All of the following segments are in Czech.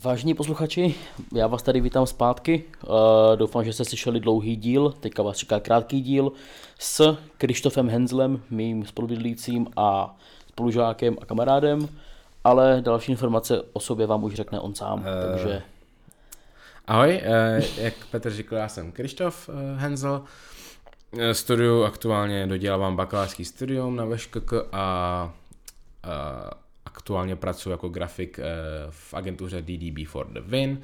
Vážení posluchači, já vás tady vítám zpátky. Uh, doufám, že jste slyšeli dlouhý díl, teďka vás čeká krátký díl s Krištofem Henzlem, mým spolubydlícím a spolužákem a kamarádem, ale další informace o sobě vám už řekne on sám, uh, takže... Ahoj, uh, jak Petr řekl, já jsem Krištof Henzl, studiu aktuálně dodělávám bakalářský studium na VŠKK a aktuálně pracuji jako grafik eh, v agentuře DDB for the Win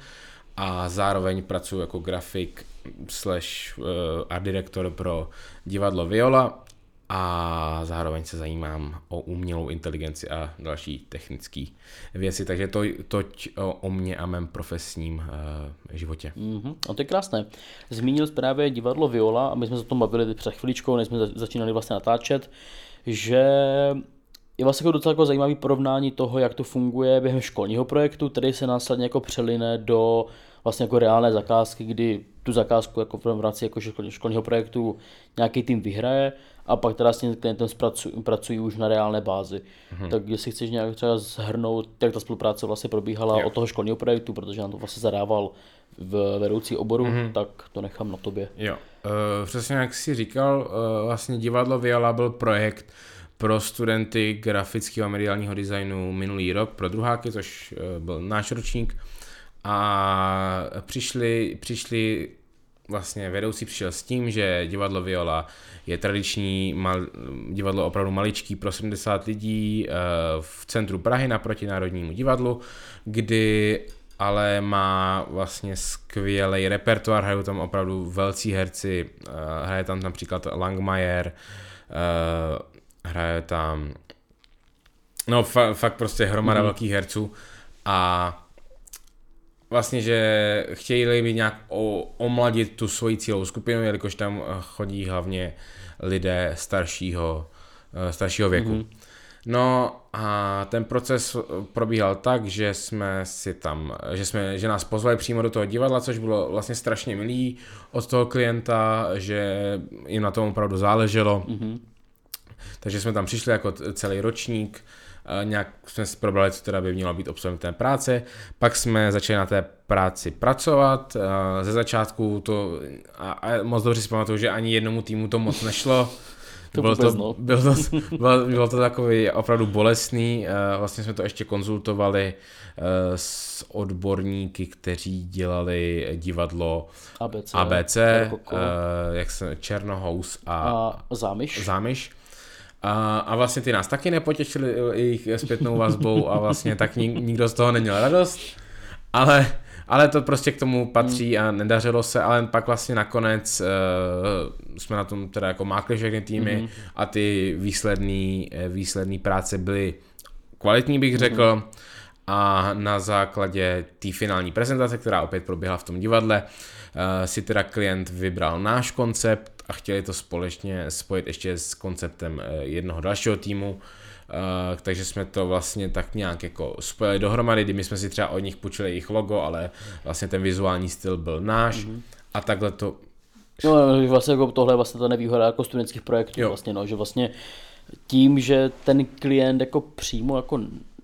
a zároveň pracuji jako grafik slash eh, art director pro divadlo Viola a zároveň se zajímám o umělou inteligenci a další technické věci, takže to toť o, o mě a mém profesním životě. Mm-hmm. No to je krásné. Zmínil jsi právě divadlo Viola a my jsme se o tom bavili před chviličkou, než jsme začínali vlastně natáčet, že je vlastně jako docela jako zajímavý porovnání toho, jak to funguje během školního projektu, který se následně jako přeline do vlastně jako reálné zakázky, kdy tu zakázku jako v rámci jako školního projektu nějaký tým vyhraje a pak teda s tím klientem pracují, pracují už na reálné bázi. Mm-hmm. Tak jestli chceš nějak třeba zhrnout, jak ta spolupráce vlastně probíhala jo. od toho školního projektu, protože nám to vlastně zadával v vedoucí oboru, mm-hmm. tak to nechám na tobě. Jo, uh, přesně jak jsi říkal, uh, vlastně divadlo Viola byl projekt, pro studenty grafického a mediálního designu minulý rok pro druháky, což eh, byl náš ročník. A přišli, přišli vlastně vedoucí přišel s tím, že divadlo Viola je tradiční mal, divadlo opravdu maličký pro 70 lidí eh, v centru Prahy naproti Národnímu divadlu, kdy ale má vlastně skvělý repertoár, hrajou tam opravdu velcí herci, eh, hraje tam například Langmajer, hraje tam no fa- fakt prostě hromada mm. velkých herců a vlastně, že chtějí být nějak o, omladit tu svoji cílovou skupinu, jelikož tam eh, chodí hlavně lidé staršího, eh, staršího věku. Mm. No a ten proces probíhal tak, že jsme si tam, že, jsme, že nás pozvali přímo do toho divadla, což bylo vlastně strašně milý od toho klienta, že jim na tom opravdu záleželo. Mm-hmm. Takže jsme tam přišli jako celý ročník, nějak jsme si probrali, co teda by mělo být obsahem té práce, pak jsme začali na té práci pracovat, ze začátku to, a, a moc dobře si pamatuju, že ani jednomu týmu to moc nešlo, to bylo, to, no. bylo, to, bylo, bylo to takový opravdu bolestný, vlastně jsme to ještě konzultovali s odborníky, kteří dělali divadlo ABC, ABC jak se Černohous a, a Zámyš. Zámyš a, a vlastně ty nás taky nepotěšili jejich zpětnou vazbou a vlastně tak nik, nikdo z toho neměl radost, ale, ale to prostě k tomu patří a nedařilo se, ale pak vlastně nakonec uh, jsme na tom teda jako mákli všechny týmy mm-hmm. a ty výsledný, eh, výsledný práce byly kvalitní bych řekl mm-hmm. a na základě té finální prezentace, která opět proběhla v tom divadle, uh, si teda klient vybral náš koncept a chtěli to společně spojit ještě s konceptem eh, jednoho dalšího týmu, Uh, takže jsme to vlastně tak nějak jako spojili dohromady, kdy my jsme si třeba od nich půjčili jejich logo, ale vlastně ten vizuální styl byl náš mm-hmm. a takhle to... No vlastně jako tohle je vlastně ta nevýhoda jako studentských projektů jo. vlastně, no, že vlastně tím, že ten klient jako přímo jako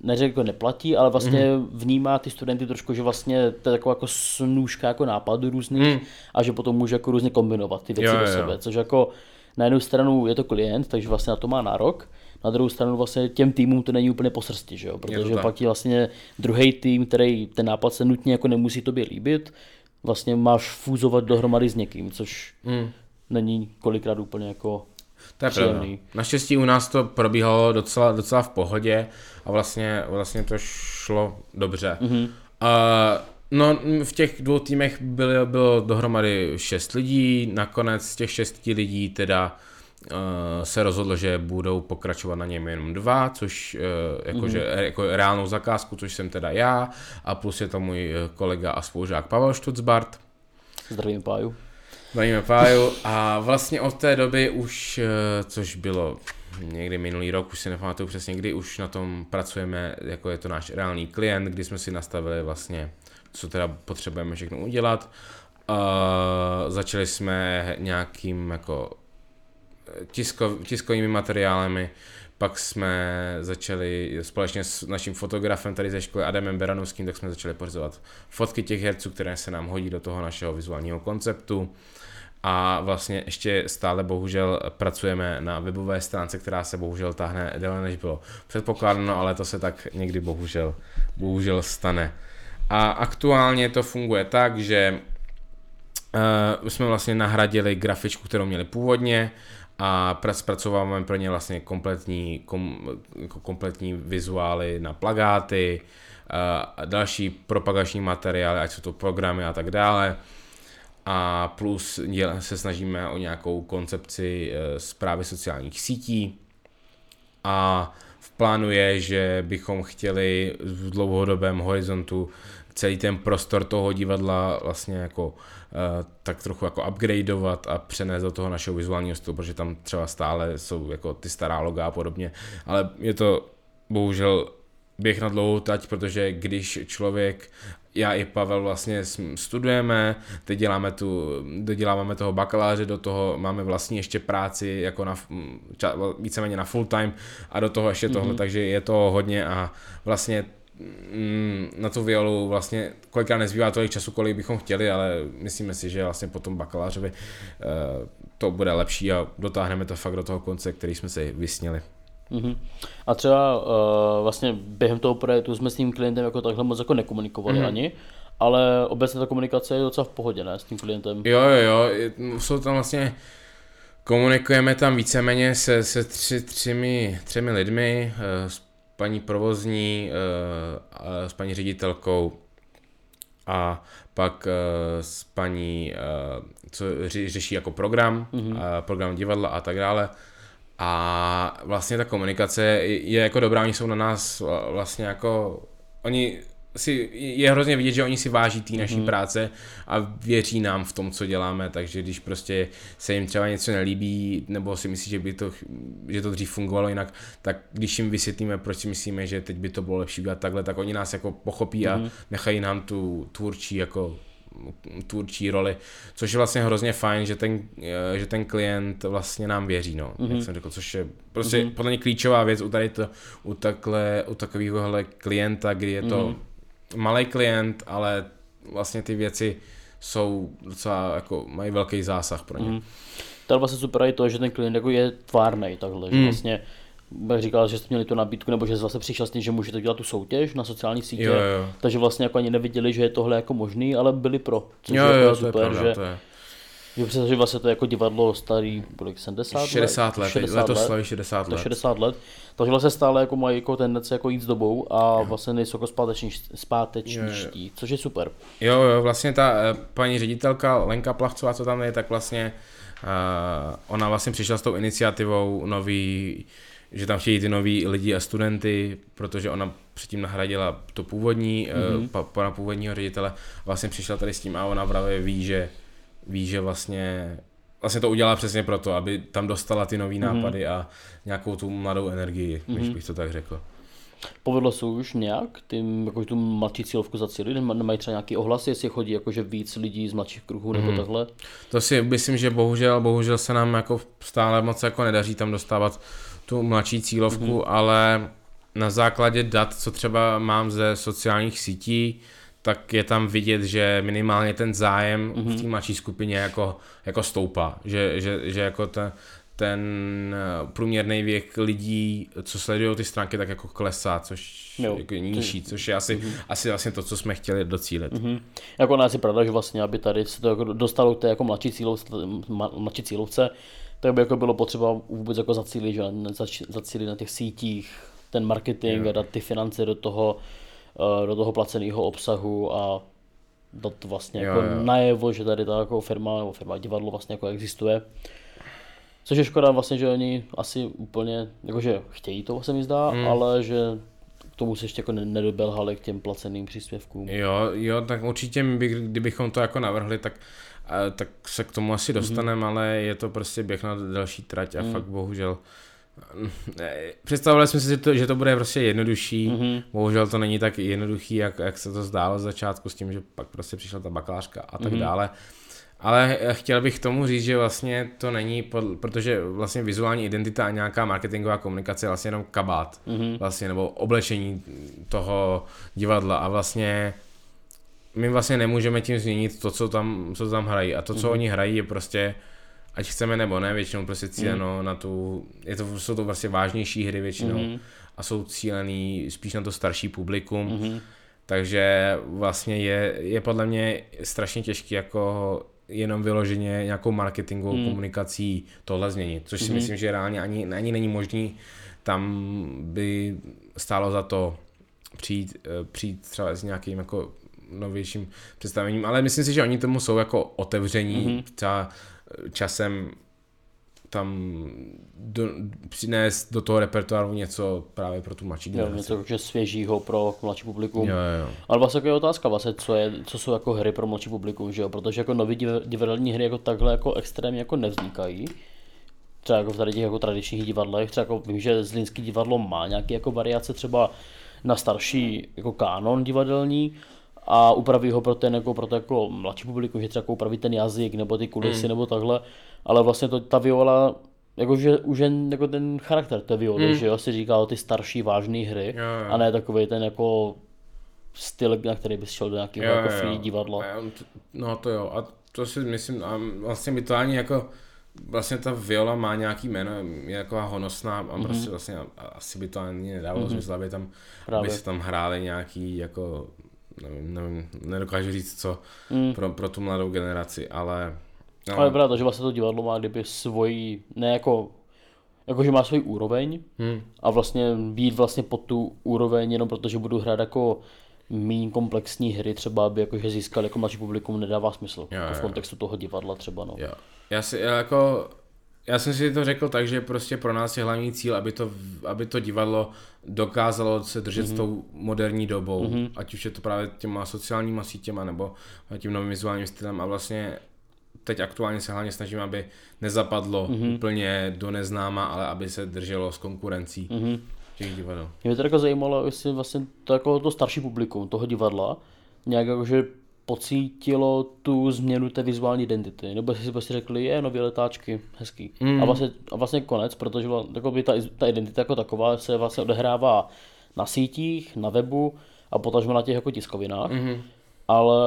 neřekl, jako neplatí, ale vlastně mm-hmm. vnímá ty studenty trošku, že vlastně to je taková jako snůžka jako nápadů různých mm. a že potom může jako různě kombinovat ty věci jo, do sebe, jo. což jako na jednu stranu je to klient, takže vlastně na to má nárok, na druhou stranu vlastně těm týmům to není úplně po srsti, že jo? protože pak je vlastně druhý tým, který ten nápad se nutně jako nemusí tobě líbit, vlastně máš fúzovat dohromady s někým, což mm. není kolikrát úplně jako to je pravda. Naštěstí u nás to probíhalo docela, docela v pohodě a vlastně, vlastně to šlo dobře. Mm-hmm. Uh, no v těch dvou týmech bylo, bylo dohromady šest lidí, nakonec z těch šesti lidí teda uh, se rozhodlo, že budou pokračovat na něm jenom dva, což uh, jakože, mm-hmm. jako reálnou zakázku, což jsem teda já a plus je to můj kolega a spolužák Pavel Štucbart. Zdravím Páju. Zdravíme Páju a vlastně od té doby už, uh, což bylo někdy minulý rok, už si nepamatuju přesně kdy, už na tom pracujeme, jako je to náš reálný klient, kdy jsme si nastavili vlastně, co teda potřebujeme všechno udělat. Uh, začali jsme nějakým jako tisko, tiskovými materiálemi pak jsme začali společně s naším fotografem tady ze školy Adamem Beranovským, tak jsme začali pořizovat fotky těch herců, které se nám hodí do toho našeho vizuálního konceptu a vlastně ještě stále bohužel pracujeme na webové stránce, která se bohužel táhne déle než bylo předpokládáno, ale to se tak někdy bohužel, bohužel stane. A aktuálně to funguje tak, že uh, jsme vlastně nahradili grafičku, kterou měli původně a zpracováváme pro ně vlastně kompletní, kom, jako kompletní vizuály na plagáty, uh, další propagační materiály, ať jsou to programy a tak dále. A plus se snažíme o nějakou koncepci zprávy eh, sociálních sítí. A v plánu je, že bychom chtěli v dlouhodobém horizontu celý ten prostor toho divadla vlastně jako uh, tak trochu jako upgradeovat a přenést do toho našeho vizuálního stylu, protože tam třeba stále jsou jako ty stará loga a podobně, ale je to bohužel běh na dlouhou tať, protože když člověk já i Pavel vlastně studujeme, teď děláme tu, doděláváme toho bakaláře, do toho máme vlastní ještě práci jako na, víceméně na full time a do toho ještě tohle, mm-hmm. takže je to hodně a vlastně na tu violu vlastně kolikrát nezbývá tolik času, kolik bychom chtěli, ale myslíme si, že vlastně po tom bakalářovi uh, to bude lepší a dotáhneme to fakt do toho konce, který jsme si vysněli. Mm-hmm. A třeba uh, vlastně během toho projektu jsme s tím klientem jako takhle moc jako nekomunikovali mm-hmm. ani, ale obecně ta komunikace je docela v pohodě, ne, s tím klientem? Jo, jo, jo, jsou tam vlastně, komunikujeme tam víceméně se, se tři, třemi, třemi lidmi, uh, s paní provozní, uh, s paní ředitelkou a pak uh, s paní, uh, co řeší jako program, mm-hmm. program divadla a tak dále. A vlastně ta komunikace je jako dobrá, oni jsou na nás vlastně jako, oni si, je hrozně vidět, že oni si váží té naší mm. práce a věří nám v tom, co děláme, takže když prostě se jim třeba něco nelíbí, nebo si myslí, že by to, že to dřív fungovalo jinak, tak když jim vysvětlíme, proč si myslíme, že teď by to bylo lepší udělat takhle, tak oni nás jako pochopí mm. a mhm. nechají nám tu tvůrčí jako tvůrčí roli, což je vlastně hrozně fajn, že ten, eh, že ten klient vlastně nám věří, no, mm-hmm. jak jsem řekl, což je prostě mm-hmm. podle mě klíčová věc u tady to, u takhle, u takového klienta, kdy je to mm-hmm. Malý klient, ale vlastně ty věci jsou docela, jako mají velký zásah pro ně. Mm-hmm. Tady vlastně super je to, že ten klient jako je tvárnej takhle, mm. že vlastně jak říkal, že jste měli tu nabídku, nebo že zase přišel s tím, že můžete dělat tu soutěž na sociální sítě, jo, jo. takže vlastně jako ani neviděli, že je tohle jako možný, ale byli pro, což jo, je jo, super, to je pravda, že, to je. Přesně, že vlastně to je jako divadlo starý, kolik, 70 let? 60 let, 60 letos let, slaví 60 let. 60 let, takže vlastně stále jako mají jako tendence jako jít s dobou a jo. vlastně nejsou jako zpáteční, zpátečničtí, což je super. Jo, jo, vlastně ta eh, paní ředitelka Lenka Plachcová, co tam je, tak vlastně uh, ona vlastně přišla s tou iniciativou nový že tam chtějí ty noví lidi a studenty, protože ona předtím nahradila to původní, mm-hmm. pa, pana původního ředitele, vlastně přišla tady s tím a ona právě ví, že ví, že vlastně vlastně to udělala přesně proto, aby tam dostala ty nové mm-hmm. nápady a nějakou tu mladou energii, mm-hmm. když bych to tak řekl. Povedlo se už nějak tím, jako tu mladší cílovku zacílit? Nemají třeba nějaký ohlasy, jestli chodí jakože víc lidí z mladších kruhů nebo mm. takhle? To si myslím, že bohužel, bohužel se nám jako stále moc jako nedaří tam dostávat tu mladší cílovku, mm-hmm. ale na základě dat, co třeba mám ze sociálních sítí, tak je tam vidět, že minimálně ten zájem mm-hmm. v mhm. té mladší skupině jako, jako stoupá, že, že, že jako ten, ten eh, průměrný věk lidí, co sledují ty stránky, tak jako klesá, což jo, jako nižší, což je asi, mm-hmm. asi vlastně to, co jsme chtěli docílit. Mm-hmm. Jako nás je pravda, že vlastně, aby tady se to jako dostalo k té jako mladší, cílovce, mladší cílovce, tak by jako bylo potřeba vůbec jako zacílit, že zacílit na těch sítích ten marketing a dát ty finance do toho, do toho placeného obsahu a dát vlastně jo, jako jo. najevo, že tady ta jako firma nebo firma divadlo vlastně jako existuje. Což je škoda vlastně, že oni asi úplně, jakože chtějí to se mi zdá, hmm. ale že k tomu se ještě jako nedobelhali k těm placeným příspěvkům. Jo, jo, tak určitě, by, kdybychom to jako navrhli, tak a, tak se k tomu asi mhm. dostaneme, mm-hmm. ale je to prostě běh na další trať a mm. fakt bohužel Představovali jsme si, že to, že to bude prostě jednodušší, mm-hmm. bohužel to není tak jednoduchý, jak, jak se to zdálo z začátku s tím, že pak prostě přišla ta bakalářka a tak mm-hmm. dále. Ale chtěl bych k tomu říct, že vlastně to není, pod, protože vlastně vizuální identita a nějaká marketingová komunikace je vlastně jenom kabát, mm-hmm. vlastně, nebo oblečení toho divadla a vlastně my vlastně nemůžeme tím změnit to, co tam, co tam hrají a to, co mm-hmm. oni hrají je prostě ať chceme nebo ne, většinou prostě cíleno mm. na tu, je to, jsou to vlastně vážnější hry většinou mm. a jsou cílený spíš na to starší publikum, mm. takže vlastně je, je podle mě strašně těžký jako jenom vyloženě nějakou marketingovou mm. komunikací tohle změnit, což si mm. myslím, že reálně ani, ani není možný, tam by stálo za to přijít, eh, přijít třeba s nějakým jako novějším představením, ale myslím si, že oni tomu jsou jako otevření, mm-hmm. třeba časem tam do, přinést do toho repertoáru něco právě pro tu mladší generaci. Jo, něco že svěžího pro mladší publikum. Jo, jo. Ale vlastně je otázka, vlastně, co, je, co jsou jako hry pro mladší publikum, že jo? protože jako nový divadelní hry jako takhle jako extrémně jako nevznikají. Třeba jako v tady těch jako tradičních divadlech, třeba jako vím, že Zlínský divadlo má nějaké jako variace třeba na starší jako kánon divadelní, a upraví ho pro ten jako, pro to jako mladší publikum, že třeba jako upraví ten jazyk nebo ty kulisy mm. nebo takhle, ale vlastně to, ta viola jakože už je jako ten charakter té violy, mm. že jo, si říká ty starší vážné hry jo, jo. a ne takový ten jako styl, na který bys šel do nějakého jako free divadla. No to jo, a to si myslím, a vlastně by to ani jako, vlastně ta viola má nějaký jméno, je taková honosná a mm-hmm. prostě vlastně asi by to ani nedávalo mm-hmm. smysl, aby tam, Právě. aby se tam hráli nějaký jako nevím, nevím, nedokážu říct co mm. pro, pro tu mladou generaci, ale... No. Ale je pravda, že vlastně to divadlo má kdyby svoji, ne jako, jako že má svůj úroveň mm. a vlastně být vlastně pod tu úroveň jenom protože budu hrát jako méně komplexní hry třeba, aby jakože získal jako mladší publikum, nedává smysl. Jo, jako v kontextu toho divadla třeba, no. Jo. Já si já jako já jsem si to řekl tak, že prostě pro nás je hlavní cíl, aby to, aby to divadlo dokázalo se držet mm-hmm. s mhm. tou moderní dobou, mm-hmm. ať už je to právě těma sociálníma sítěma nebo tím novým vizuálním stylem a vlastně teď aktuálně se hlavně snažím, aby nezapadlo mm-hmm. úplně do neznáma, ale aby se drželo s konkurencí mm-hmm. těch divadel. Mě by to jako zajímalo, jestli vlastně to, jako to starší publikum toho divadla nějak jakože pocítilo tu změnu té vizuální identity, nebo si prostě řekli, je nově letáčky, hezký. Mm. A, vlastně, a vlastně konec, protože jako by ta, ta identita jako taková se vlastně odehrává na sítích, na webu a potažmo na těch jako tiskovinách. Mm. Ale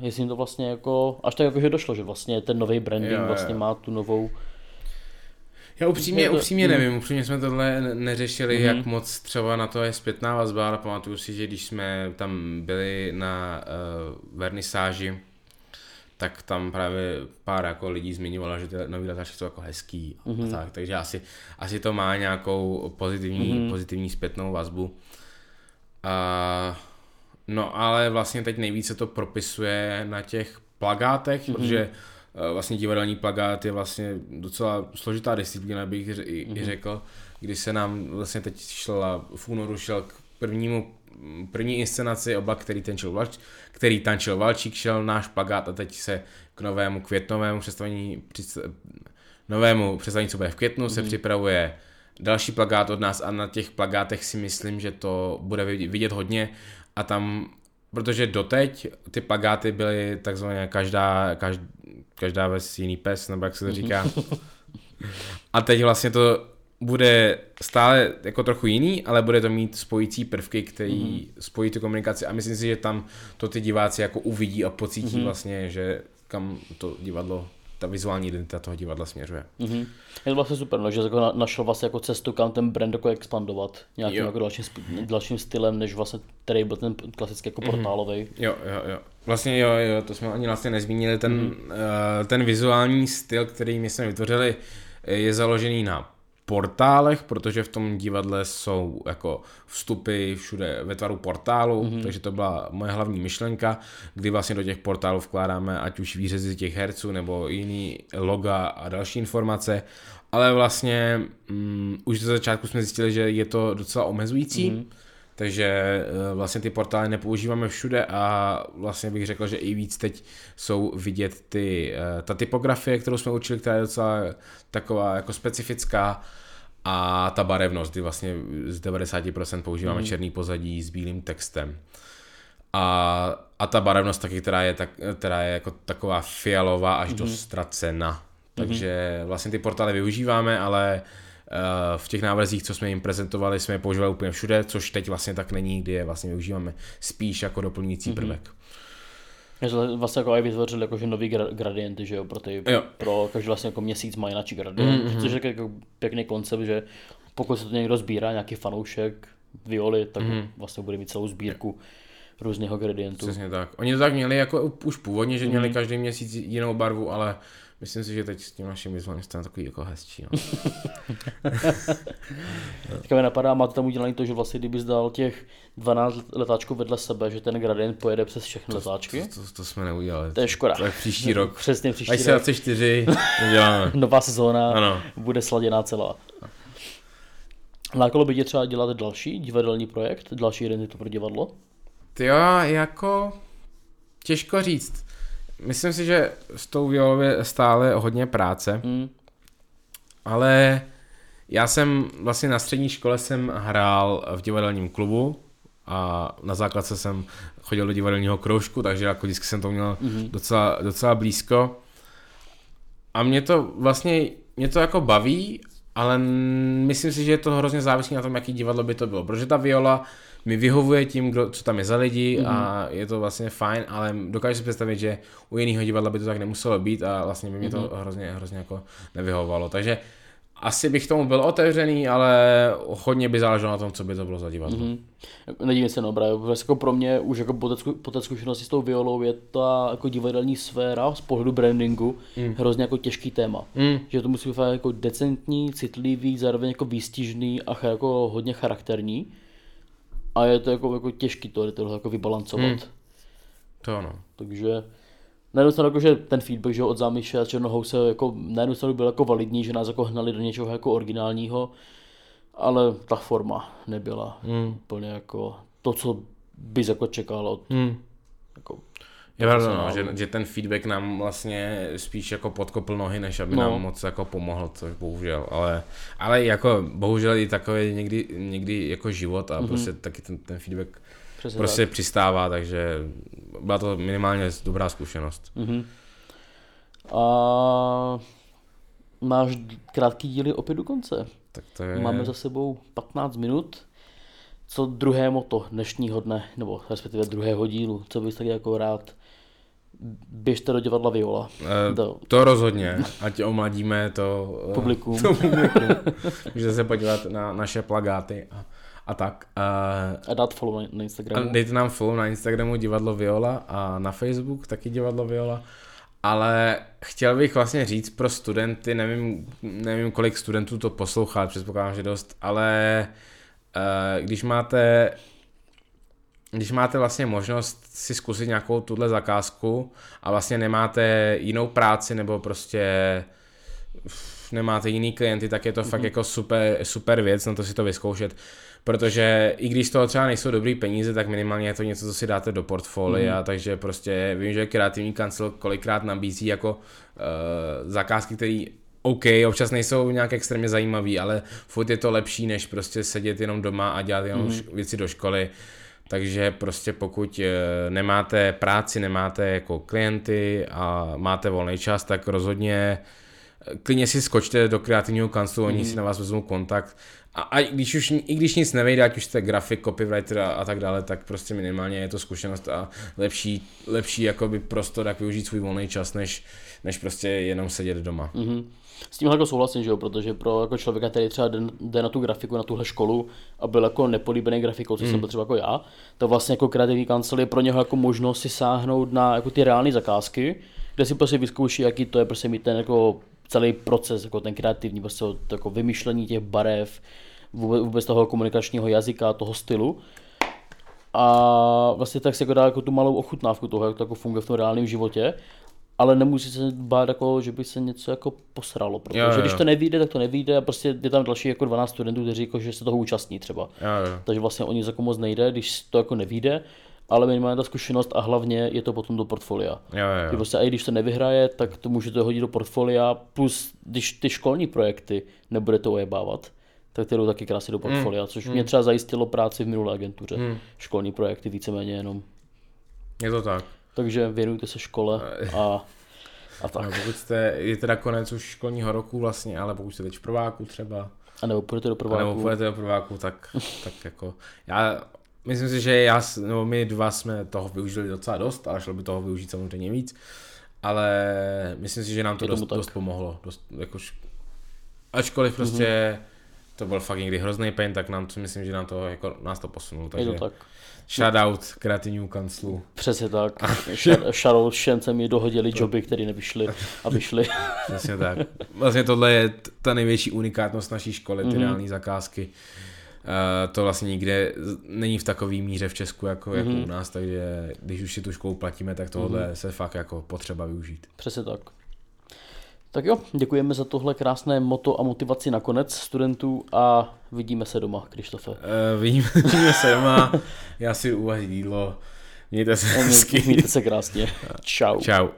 jestli jim to vlastně jako, až tak jako, že došlo, že vlastně ten nový branding jo, jo. vlastně má tu novou já upřímně, upřímně nevím, upřímně jsme tohle neřešili, mm-hmm. jak moc třeba na to je zpětná vazba, ale pamatuju si, že když jsme tam byli na uh, vernisáži, tak tam právě pár jako lidí zmiňovalo, že ty nový letáčky jsou jako hezký mm-hmm. a mhm. tak, takže asi, asi to má nějakou pozitivní, mm-hmm. pozitivní zpětnou vazbu. Uh, no ale vlastně teď nejvíce to propisuje na těch plagátech, mm-hmm. protože vlastně divadelní plagát je vlastně docela složitá disciplína, bych mm-hmm. řekl, kdy se nám vlastně teď šla, v únoru šel k prvnímu první inscenaci oblak, který tančil, Valč, který tančil Valčík, šel náš plagát a teď se k novému květnovému představení, novému představení, co bude v květnu, mm-hmm. se mhm. připravuje další plagát od nás a na těch plagátech si myslím, že to bude vidět hodně a tam, protože doteď ty plagáty byly takzvaně každá, každá každá ves jiný pes, nebo jak se to říká. A teď vlastně to bude stále jako trochu jiný, ale bude to mít spojící prvky, který mm-hmm. spojí tu komunikaci a myslím si, že tam to ty diváci jako uvidí a pocítí mm-hmm. vlastně, že kam to divadlo ta vizuální identita toho divadla směřuje. Mm-hmm. Je to vlastně super, no, že jako našel vlastně jako cestu, kam ten brand jako expandovat nějakým jako dalším, dalším stylem, než vlastně, který byl ten klasický jako mm-hmm. portálový. Jo, jo, jo. Vlastně jo, jo, to jsme ani vlastně nezmínili, ten, mm-hmm. uh, ten vizuální styl, který my jsme vytvořili, je založený na portálech, protože v tom divadle jsou jako vstupy všude ve tvaru portálu, mm-hmm. takže to byla moje hlavní myšlenka, kdy vlastně do těch portálů vkládáme ať už výřezy těch herců nebo jiný loga a další informace, ale vlastně um, už ze začátku jsme zjistili, že je to docela omezující, mm-hmm. Takže uh, vlastně ty portály nepoužíváme všude a vlastně bych řekl, že i víc teď jsou vidět ty, uh, ta typografie, kterou jsme učili, která je docela taková jako specifická a ta barevnost, kdy vlastně z 90% používáme mm. černý pozadí s bílým textem. a, a ta barevnost taky, která je, tak, která je jako taková fialová až mm-hmm. do ztracena. Takže vlastně ty portály využíváme, ale uh, v těch návrzích, co jsme jim prezentovali, jsme je používali úplně všude, což teď vlastně tak není, kdy je vlastně využíváme spíš jako doplňující mm-hmm. prvek. Vlastně jako aj vytvořili jakože nový gradienty, že jo, pro, ty, jo. pro každý vlastně jako měsíc mají jináčí gradient, mm-hmm. což je jako pěkný koncept, že pokud se to někdo sbírá, nějaký fanoušek violy, tak mm-hmm. vlastně bude mít celou sbírku různého gradientů. Přesně tak. Oni to tak měli jako už původně, že měli mm-hmm. každý měsíc jinou barvu, ale Myslím si, že teď s tím naším vyzvaním stane takový jako hezčí. No. Teďka mi napadá, máte tam udělané to, že vlastně kdyby zdal těch 12 letáčků vedle sebe, že ten gradient pojede přes všechny to, letáčky? To, to, to, jsme neudělali. To je škoda. To je příští rok. Přesně příští Až rok. 4 uděláme. Nová sezóna ano. bude sladěná celá. Lákalo by tě třeba dělat další divadelní projekt, další identitu pro divadlo? Ty jo, jako těžko říct. Myslím si, že s tou violou je stále hodně práce, mm. ale já jsem vlastně na střední škole jsem hrál v divadelním klubu a na základce jsem chodil do divadelního kroužku, takže jako vždycky jsem to měl mm-hmm. docela, docela blízko. A mě to vlastně, mě to jako baví, ale myslím si, že je to hrozně závislé na tom, jaký divadlo by to bylo. Protože ta viola mi vyhovuje tím, kdo, co tam je za lidi mm-hmm. a mhm. je to vlastně fajn, ale dokážu si představit, že u jiného divadla by to tak nemuselo být a vlastně by mě to mm-hmm. hrozně, hrozně jako nevyhovovalo. Takže asi bych tomu byl otevřený, ale hodně by záleželo na tom, co by to bylo za divadlo. Mm-hmm. Nedívím se, no, právě. Jako pro mě už jako po té, po té zkušenosti s tou violou je ta jako divadelní sféra z pohledu brandingu mm. hrozně jako těžký téma. Mm. Že to musí být jako decentní, citlivý, zároveň jako výstižný a jako hodně charakterní a je to jako, jako těžký to, tohle jako vybalancovat. Hmm. To ano. Takže na jednu stranu, jako, že ten feedback že od Zámiše a Černohouse jako, na jednu stranu byl jako validní, že nás jako hnali do něčeho jako originálního, ale ta forma nebyla hmm. úplně jako to, co bys jako čekal od hmm. jako je pravda, no, že, že, ten feedback nám vlastně spíš jako podkopl nohy, než aby no. nám moc jako pomohl, což bohužel, ale, ale jako bohužel i takový někdy, někdy jako život a mm-hmm. prostě taky ten, ten feedback Přesně prostě tak. přistává, takže byla to minimálně dobrá zkušenost. Mm-hmm. A máš krátký díly opět do konce. Tak to je... Máme za sebou 15 minut. Co druhé moto dnešního dne, nebo respektive druhého dílu, co bys taky jako rád běžte do divadla Viola. E, to. to rozhodně, ať omladíme to eh, publikum. To publikum. Můžete se podívat na naše plagáty a, a tak. A, a dát follow na, na Instagramu. A dejte nám follow na Instagramu Divadlo Viola a na Facebook taky Divadlo Viola. Ale chtěl bych vlastně říct pro studenty, nevím, nevím kolik studentů to poslouchá, předpokládám, že dost, ale když máte když máte vlastně možnost si zkusit nějakou tuhle zakázku a vlastně nemáte jinou práci nebo prostě nemáte jiný klienty, tak je to mm-hmm. fakt mhm. jako super, super věc na to si to vyzkoušet. Protože i když z toho třeba nejsou dobrý peníze, tak minimálně je to něco, co si dáte do portfolia, mm-hmm. takže prostě vím, že kreativní kancel kolikrát nabízí jako uh, zakázky, které OK, občas nejsou nějak extrémně zajímavý, ale furt je to lepší, než prostě sedět jenom doma a dělat jenom mm-hmm. věci do školy. Takže prostě pokud eh, nemáte práci, nemáte jako klienty a máte volný čas, tak rozhodně eh, klidně si skočte do kreativního kanclu, oni mm. si na vás vezmou kontakt. A, a když už, i když nic nevyjde, ať už jste grafik, copywriter a, a tak dále, tak prostě minimálně je to zkušenost a lepší, lepší jakoby prostor, jak využít svůj volný čas, než, než prostě jenom sedět doma. Mm-hmm. S tím jako souhlasím, že jo, protože pro jako člověka, který třeba jde na tu grafiku, na tuhle školu a byl jako nepolíbený grafikou, co mm. jsem byl třeba jako já, to vlastně jako kreativní kancel je pro něho jako možnost si sáhnout na jako ty reální zakázky, kde si prostě vyzkouší, jaký to je prostě mít ten jako celý proces, jako ten kreativní, prostě to jako vymýšlení těch barev, vůbec, vůbec toho komunikačního jazyka, toho stylu. A vlastně tak si jako dá jako tu malou ochutnávku toho, jak to jako funguje v tom reálném životě ale nemusí se bát, jako, že by se něco jako posralo, protože jo, jo. když to nevíde, tak to nevíde a prostě je tam další jako 12 studentů, kteří jako, že se toho účastní třeba. Jo, jo. Takže vlastně oni za jako moc nejde, když to jako nevíde, ale minimálně ta zkušenost a hlavně je to potom do portfolia. Jo, jo. prostě, a i když to nevyhraje, tak to můžete hodit do portfolia, plus když ty školní projekty nebudete ojebávat, tak ty jdou taky krásně do portfolia, mm. což mm. mě třeba zajistilo práci v minulé agentuře. Mm. Školní projekty víceméně jenom Je to tak. Takže věnujte se škole a, a tak. No, pokud jste, je teda konec už školního roku vlastně, ale pokud jste teď v prváku třeba, A nebo půjdete do a prváku. nebo půjdete do prváku, tak, tak jako, já myslím si, že já, nebo my dva jsme toho využili docela dost, ale šlo by toho využít samozřejmě víc, ale myslím si, že nám to dost, tak. dost pomohlo, dost, jakož, ačkoliv prostě Mhm. To byl fakt někdy hrozný pain, tak nám to, myslím, že nám to, jako, nás to posunulo, Je takže to tak. shoutout kreativnímu kanclu. Přesně tak. Šarol všem mi dohodili joby, které nevyšly a vyšly. Přesně tak. Vlastně tohle je ta největší unikátnost naší školy, ty Mhm. mm-hmm. reální zakázky. Uh, to vlastně nikde není v takové míře v Česku jako, jako Mhm. u nás, takže když už si tu školu platíme, tak tohle mm-hmm. se fakt jako potřeba využít. Přesně tak. Tak jo, děkujeme za tohle krásné moto a motivaci nakonec studentů a vidíme se doma, Krištofe. Uh, vidíme, vidíme se doma, já si uvařit jídlo, mějte se hezky. Mějte se krásně. Čau. Čau.